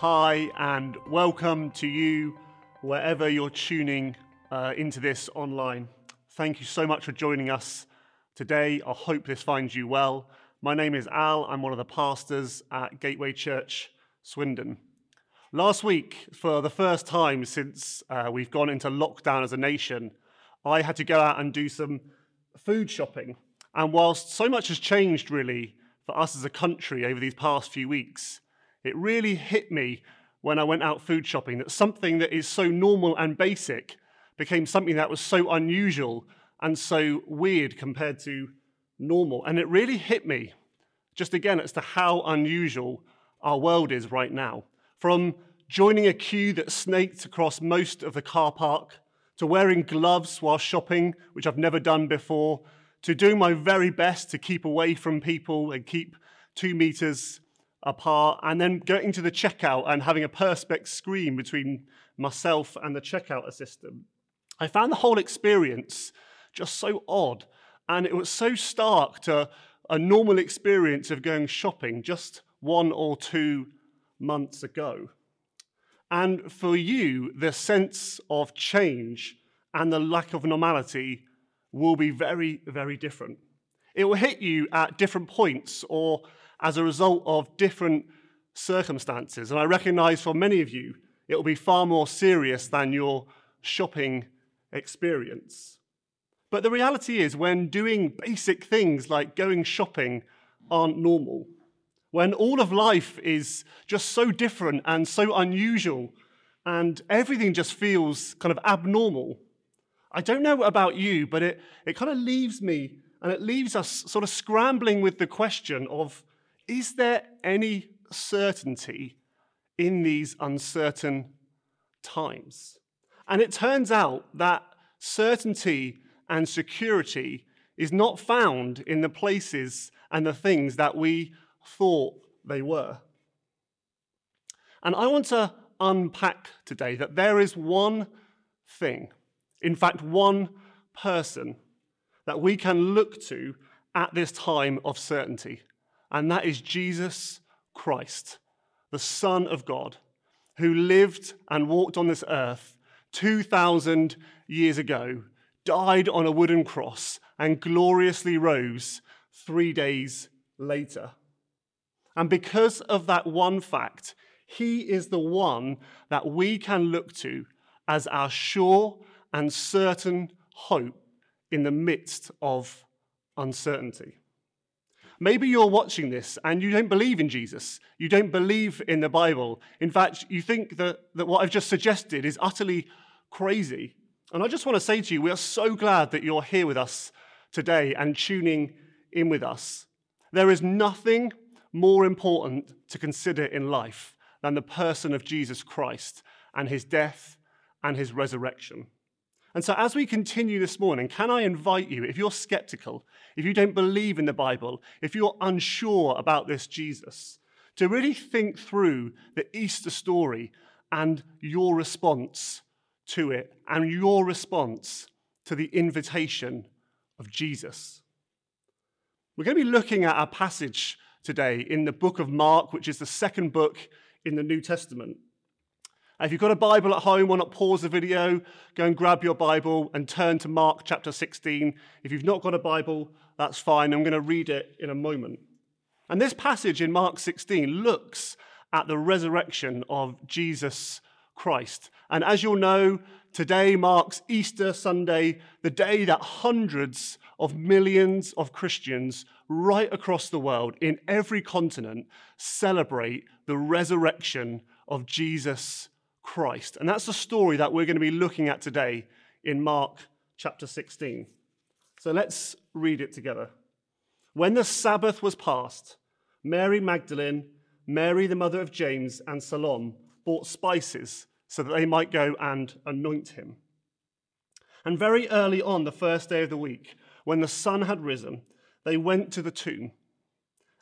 Hi, and welcome to you wherever you're tuning uh, into this online. Thank you so much for joining us today. I hope this finds you well. My name is Al, I'm one of the pastors at Gateway Church, Swindon. Last week, for the first time since uh, we've gone into lockdown as a nation, I had to go out and do some food shopping. And whilst so much has changed, really, for us as a country over these past few weeks, it really hit me when I went out food shopping that something that is so normal and basic became something that was so unusual and so weird compared to normal. And it really hit me, just again, as to how unusual our world is right now. From joining a queue that snaked across most of the car park, to wearing gloves while shopping, which I've never done before, to doing my very best to keep away from people and keep two meters apart, and then getting to the checkout and having a perspex screen between myself and the checkout assistant. I found the whole experience just so odd, and it was so stark to a normal experience of going shopping just one or two months ago. And for you, the sense of change and the lack of normality will be very, very different. It will hit you at different points or as a result of different circumstances. And I recognize for many of you, it will be far more serious than your shopping experience. But the reality is, when doing basic things like going shopping aren't normal, when all of life is just so different and so unusual, and everything just feels kind of abnormal, I don't know about you, but it, it kind of leaves me and it leaves us sort of scrambling with the question of is there any certainty in these uncertain times? And it turns out that certainty and security is not found in the places and the things that we thought they were. And I want to unpack today that there is one thing, in fact, one person that we can look to at this time of certainty, and that is Jesus Christ, the Son of God, who lived and walked on this earth 2,000 years ago, died on a wooden cross, and gloriously rose three days later. And because of that one fact, he is the one that we can look to as our sure and certain hope in the midst of uncertainty. Maybe you're watching this and you don't believe in Jesus. You don't believe in the Bible. In fact, you think that, that what I've just suggested is utterly crazy. And I just want to say to you, we are so glad that you're here with us today and tuning in with us. There is nothing more important to consider in life than the person of Jesus Christ and his death and his resurrection. And so, as we continue this morning, can I invite you, if you're skeptical, if you don't believe in the Bible, if you're unsure about this Jesus, to really think through the Easter story and your response to it and your response to the invitation of Jesus. We're going to be looking at a passage today in the book of Mark, which is the second book in the New Testament. If you've got a Bible at home, why not pause the video, go and grab your Bible and turn to Mark chapter 16. If you've not got a Bible, that's fine. I'm going to read it in a moment. And this passage in Mark 16 looks at the resurrection of Jesus Christ. And as you'll know, today marks Easter Sunday, the day that hundreds of millions of Christians right across the world, in every continent, celebrate the resurrection of Jesus Christ. And that's the story that we're going to be looking at today in Mark chapter 16. So let's read it together. When the Sabbath was past, Mary Magdalene, Mary the mother of James, and Salome bought spices so that they might go and anoint him. And very early on, the first day of the week, when the sun had risen, they went to the tomb.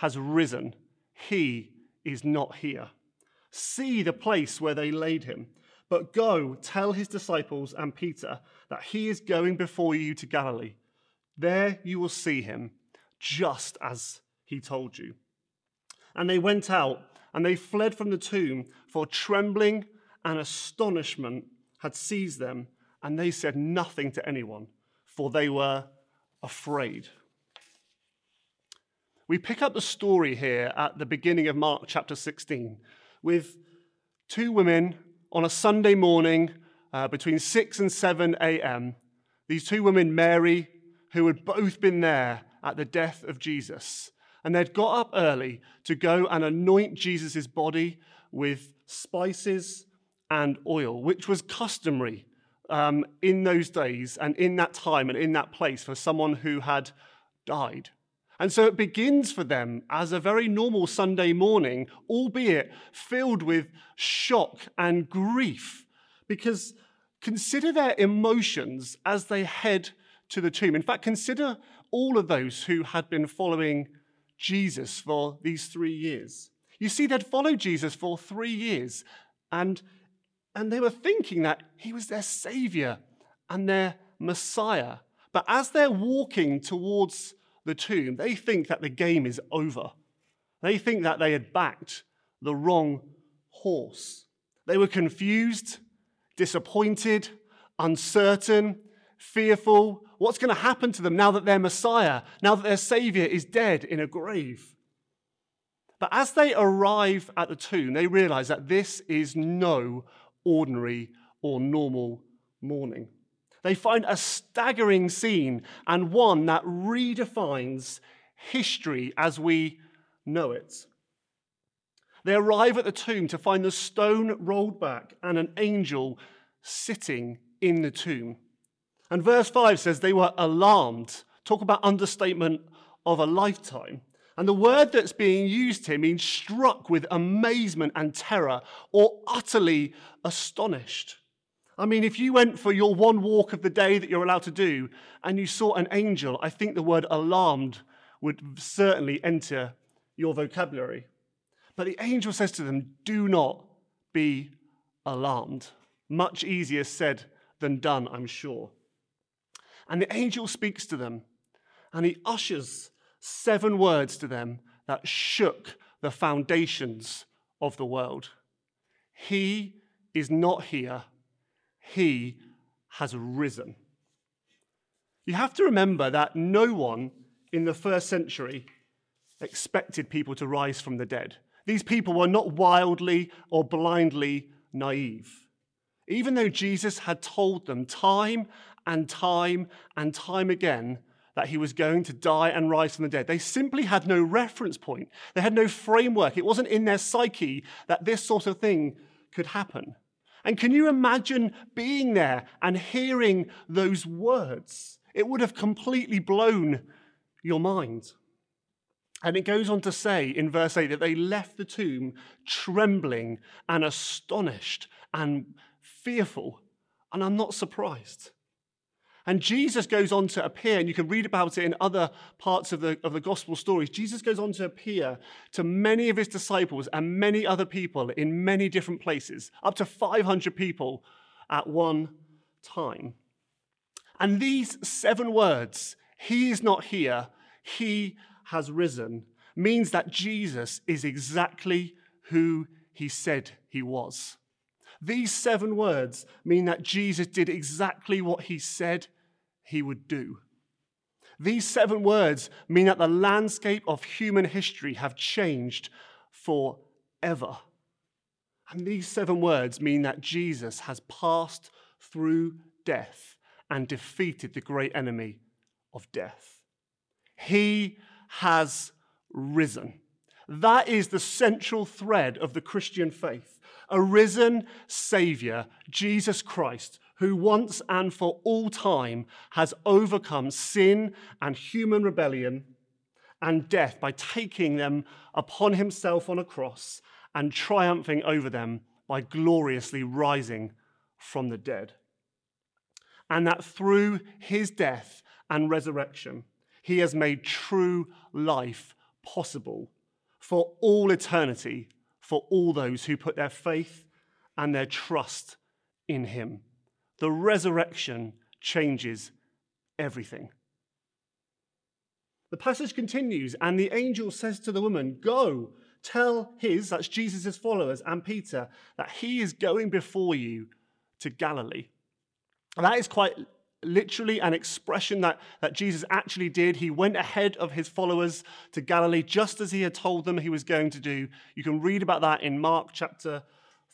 has risen. He is not here. See the place where they laid him. But go tell his disciples and Peter that he is going before you to Galilee. There you will see him, just as he told you. And they went out and they fled from the tomb, for trembling and astonishment had seized them, and they said nothing to anyone, for they were afraid. We pick up the story here at the beginning of Mark chapter 16 with two women on a Sunday morning uh, between 6 and 7 a.m. These two women, Mary, who had both been there at the death of Jesus, and they'd got up early to go and anoint Jesus' body with spices and oil, which was customary um, in those days and in that time and in that place for someone who had died. And so it begins for them as a very normal Sunday morning, albeit filled with shock and grief, because consider their emotions as they head to the tomb. In fact, consider all of those who had been following Jesus for these three years. You see, they'd followed Jesus for three years, and, and they were thinking that he was their savior and their Messiah. But as they're walking towards the tomb, they think that the game is over. They think that they had backed the wrong horse. They were confused, disappointed, uncertain, fearful. What's going to happen to them now that their Messiah, now that their Savior is dead in a grave? But as they arrive at the tomb, they realize that this is no ordinary or normal morning. They find a staggering scene and one that redefines history as we know it. They arrive at the tomb to find the stone rolled back and an angel sitting in the tomb. And verse 5 says they were alarmed. Talk about understatement of a lifetime. And the word that's being used here means struck with amazement and terror or utterly astonished. I mean, if you went for your one walk of the day that you're allowed to do and you saw an angel, I think the word alarmed would certainly enter your vocabulary. But the angel says to them, Do not be alarmed. Much easier said than done, I'm sure. And the angel speaks to them, and he ushers seven words to them that shook the foundations of the world. He is not here, he has risen. You have to remember that no one in the first century expected people to rise from the dead. These people were not wildly or blindly naive. Even though Jesus had told them time and time and time again that he was going to die and rise from the dead. They simply had no reference point, they had no framework. It wasn't in their psyche that this sort of thing could happen. And can you imagine being there and hearing those words? It would have completely blown your mind. And it goes on to say in verse 8 that they left the tomb trembling and astonished and fearful. And I'm not surprised. And Jesus goes on to appear, and you can read about it in other parts of the, of the gospel stories. Jesus goes on to appear to many of his disciples and many other people in many different places, up to 500 people at one time. And these seven words, He is not here, He has risen, means that Jesus is exactly who He said He was. These seven words mean that Jesus did exactly what he said he would do. These seven words mean that the landscape of human history have changed forever. And these seven words mean that Jesus has passed through death and defeated the great enemy of death. He has risen. That is the central thread of the Christian faith a risen Savior, Jesus Christ, who once and for all time has overcome sin and human rebellion and death by taking them upon himself on a cross and triumphing over them by gloriously rising from the dead. And that through his death and resurrection, he has made true life possible for all eternity for all those who put their faith and their trust in him. The resurrection changes everything. The passage continues, and the angel says to the woman, Go, tell his, that's Jesus' followers, and Peter, that he is going before you to Galilee. And that is quite literally an expression that, that Jesus actually did. He went ahead of his followers to Galilee just as he had told them he was going to do. You can read about that in Mark chapter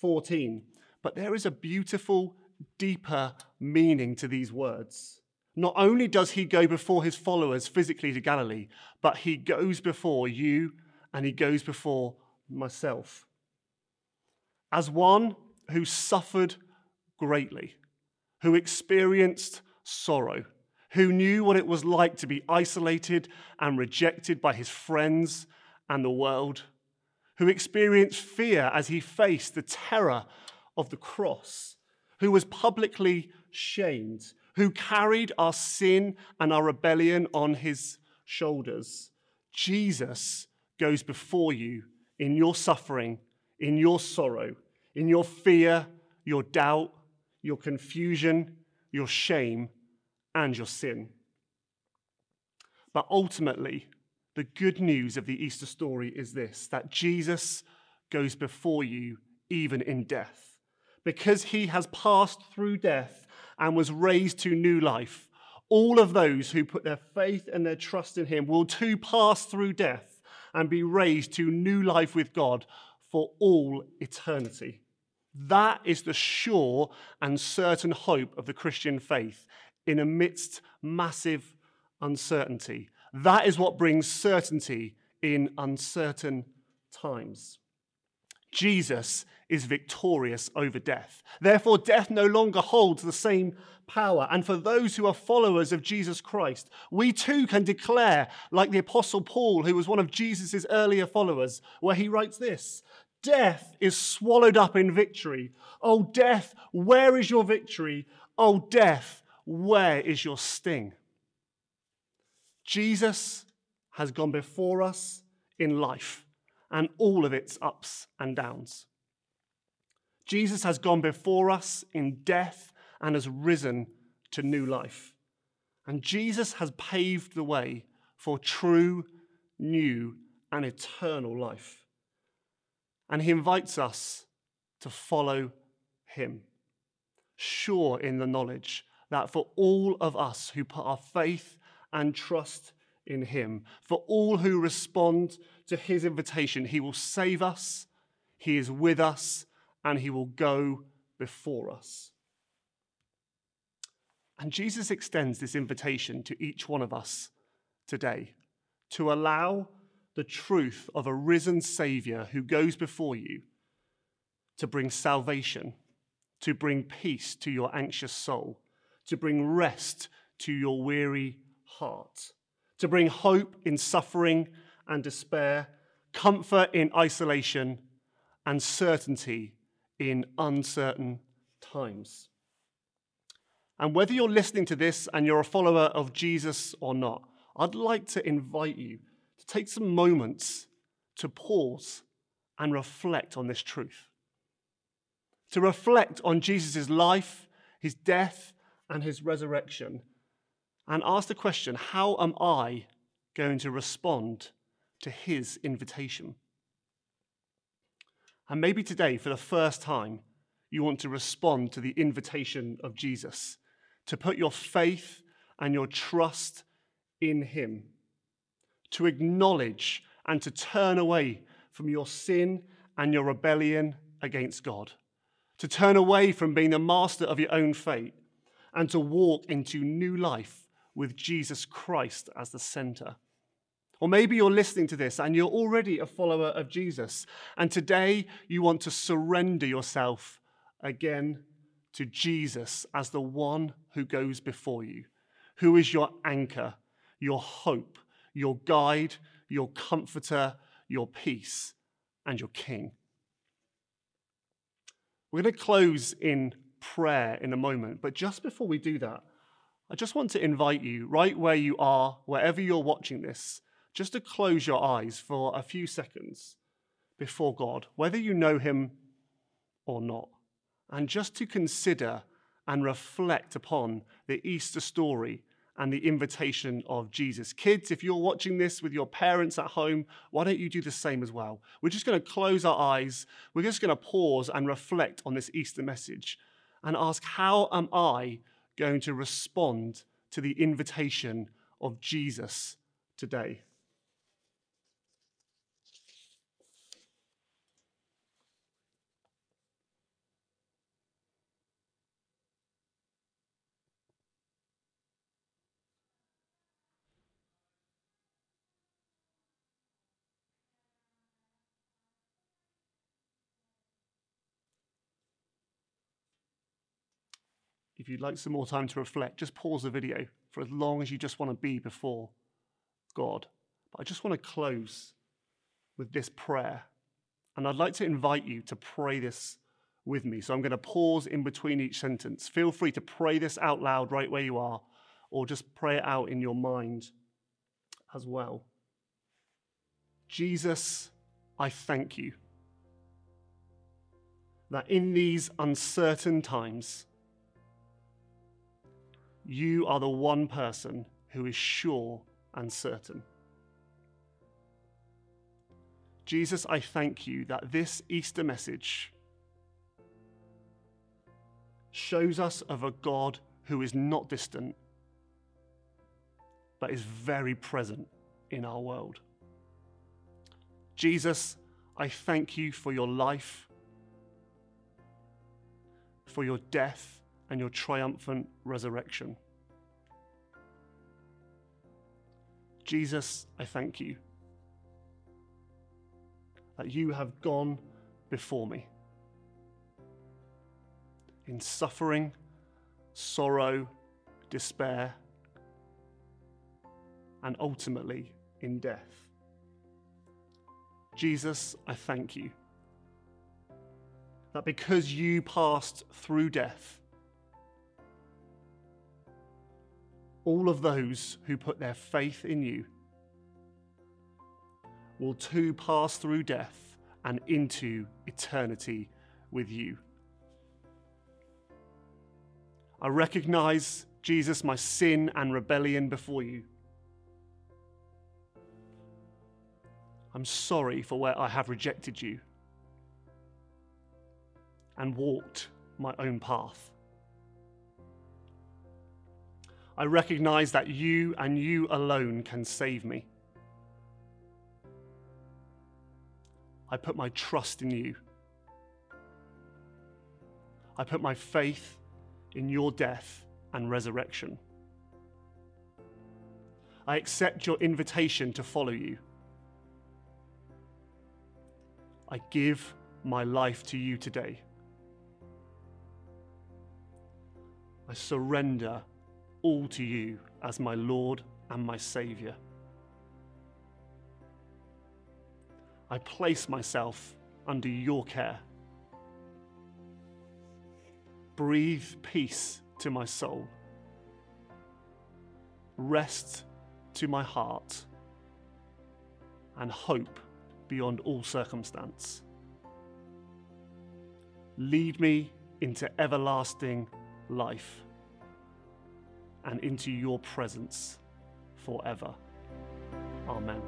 14. But there is a beautiful, deeper meaning to these words. Not only does he go before his followers physically to Galilee, but he goes before you and he goes before myself. As one who suffered greatly, who experienced sorrow, who knew what it was like to be isolated and rejected by his friends and the world, who experienced fear as he faced the terror of the cross, who was publicly shamed, who carried our sin and our rebellion on his shoulders. Jesus goes before you in your suffering, in your sorrow, in your fear, your doubt, your confusion, your shame, and your sin. But ultimately, the good news of the Easter story is this that Jesus goes before you even in death. Because he has passed through death and was raised to new life, all of those who put their faith and their trust in him will too pass through death and be raised to new life with God for all eternity. That is the sure and certain hope of the Christian faith in amidst massive uncertainty. That is what brings certainty in uncertain times. Jesus is victorious over death. Therefore, death no longer holds the same power. And for those who are followers of Jesus Christ, we too can declare, like the Apostle Paul, who was one of Jesus' earlier followers, where he writes this Death is swallowed up in victory. Oh, death, where is your victory? Oh, death, where is your sting? Jesus has gone before us in life and all of its ups and downs. Jesus has gone before us in death and has risen to new life. And Jesus has paved the way for true, new, and eternal life. And he invites us to follow him, sure in the knowledge that for all of us who put our faith and trust in him, for all who respond to his invitation, he will save us, he is with us, and he will go before us. And Jesus extends this invitation to each one of us today to allow the truth of a risen Savior who goes before you to bring salvation, to bring peace to your anxious soul, to bring rest to your weary heart, to bring hope in suffering and despair, comfort in isolation, and certainty in uncertain times. And whether you're listening to this and you're a follower of Jesus or not, I'd like to invite you to take some moments to pause and reflect on this truth. To reflect on Jesus' life, his death, and his resurrection, and ask the question how am I going to respond to his invitation? And maybe today, for the first time, you want to respond to the invitation of Jesus, to put your faith and your trust in him to acknowledge and to turn away from your sin and your rebellion against God, to turn away from being the master of your own fate, and to walk into new life with Jesus Christ as the center. Or maybe you're listening to this and you're already a follower of Jesus, and today you want to surrender yourself again to Jesus as the one who goes before you, who is your anchor, your hope, your guide, your comforter, your peace, and your king. We're going to close in prayer in a moment, but just before we do that, I just want to invite you, right where you are, wherever you're watching this, just to close your eyes for a few seconds before God, whether you know Him or not, and just to consider and reflect upon the Easter story and the invitation of Jesus. Kids, if you're watching this with your parents at home, why don't you do the same as well? We're just going to close our eyes. We're just going to pause and reflect on this Easter message and ask, How am I going to respond to the invitation of Jesus today? If you'd like some more time to reflect, just pause the video for as long as you just want to be before God. But I just want to close with this prayer. And I'd like to invite you to pray this with me. So I'm going to pause in between each sentence. Feel free to pray this out loud right where you are, or just pray it out in your mind as well. Jesus, I thank you that in these uncertain times, you are the one person who is sure and certain. Jesus, I thank you that this Easter message shows us of a God who is not distant, but is very present in our world. Jesus, I thank you for your life, for your death, and your triumphant resurrection. Jesus, I thank you that you have gone before me in suffering, sorrow, despair, and ultimately in death. Jesus, I thank you that because you passed through death, all of those who put their faith in you will too pass through death and into eternity with you. I recognize, Jesus, my sin and rebellion before you. I'm sorry for where I have rejected you and walked my own path. I recognize that you and you alone can save me. I put my trust in you. I put my faith in your death and resurrection. I accept your invitation to follow you. I give my life to you today. I surrender all to you as my Lord and my Saviour. I place myself under your care. Breathe peace to my soul, rest to my heart, and hope beyond all circumstance. Lead me into everlasting life and into your presence forever. Amen.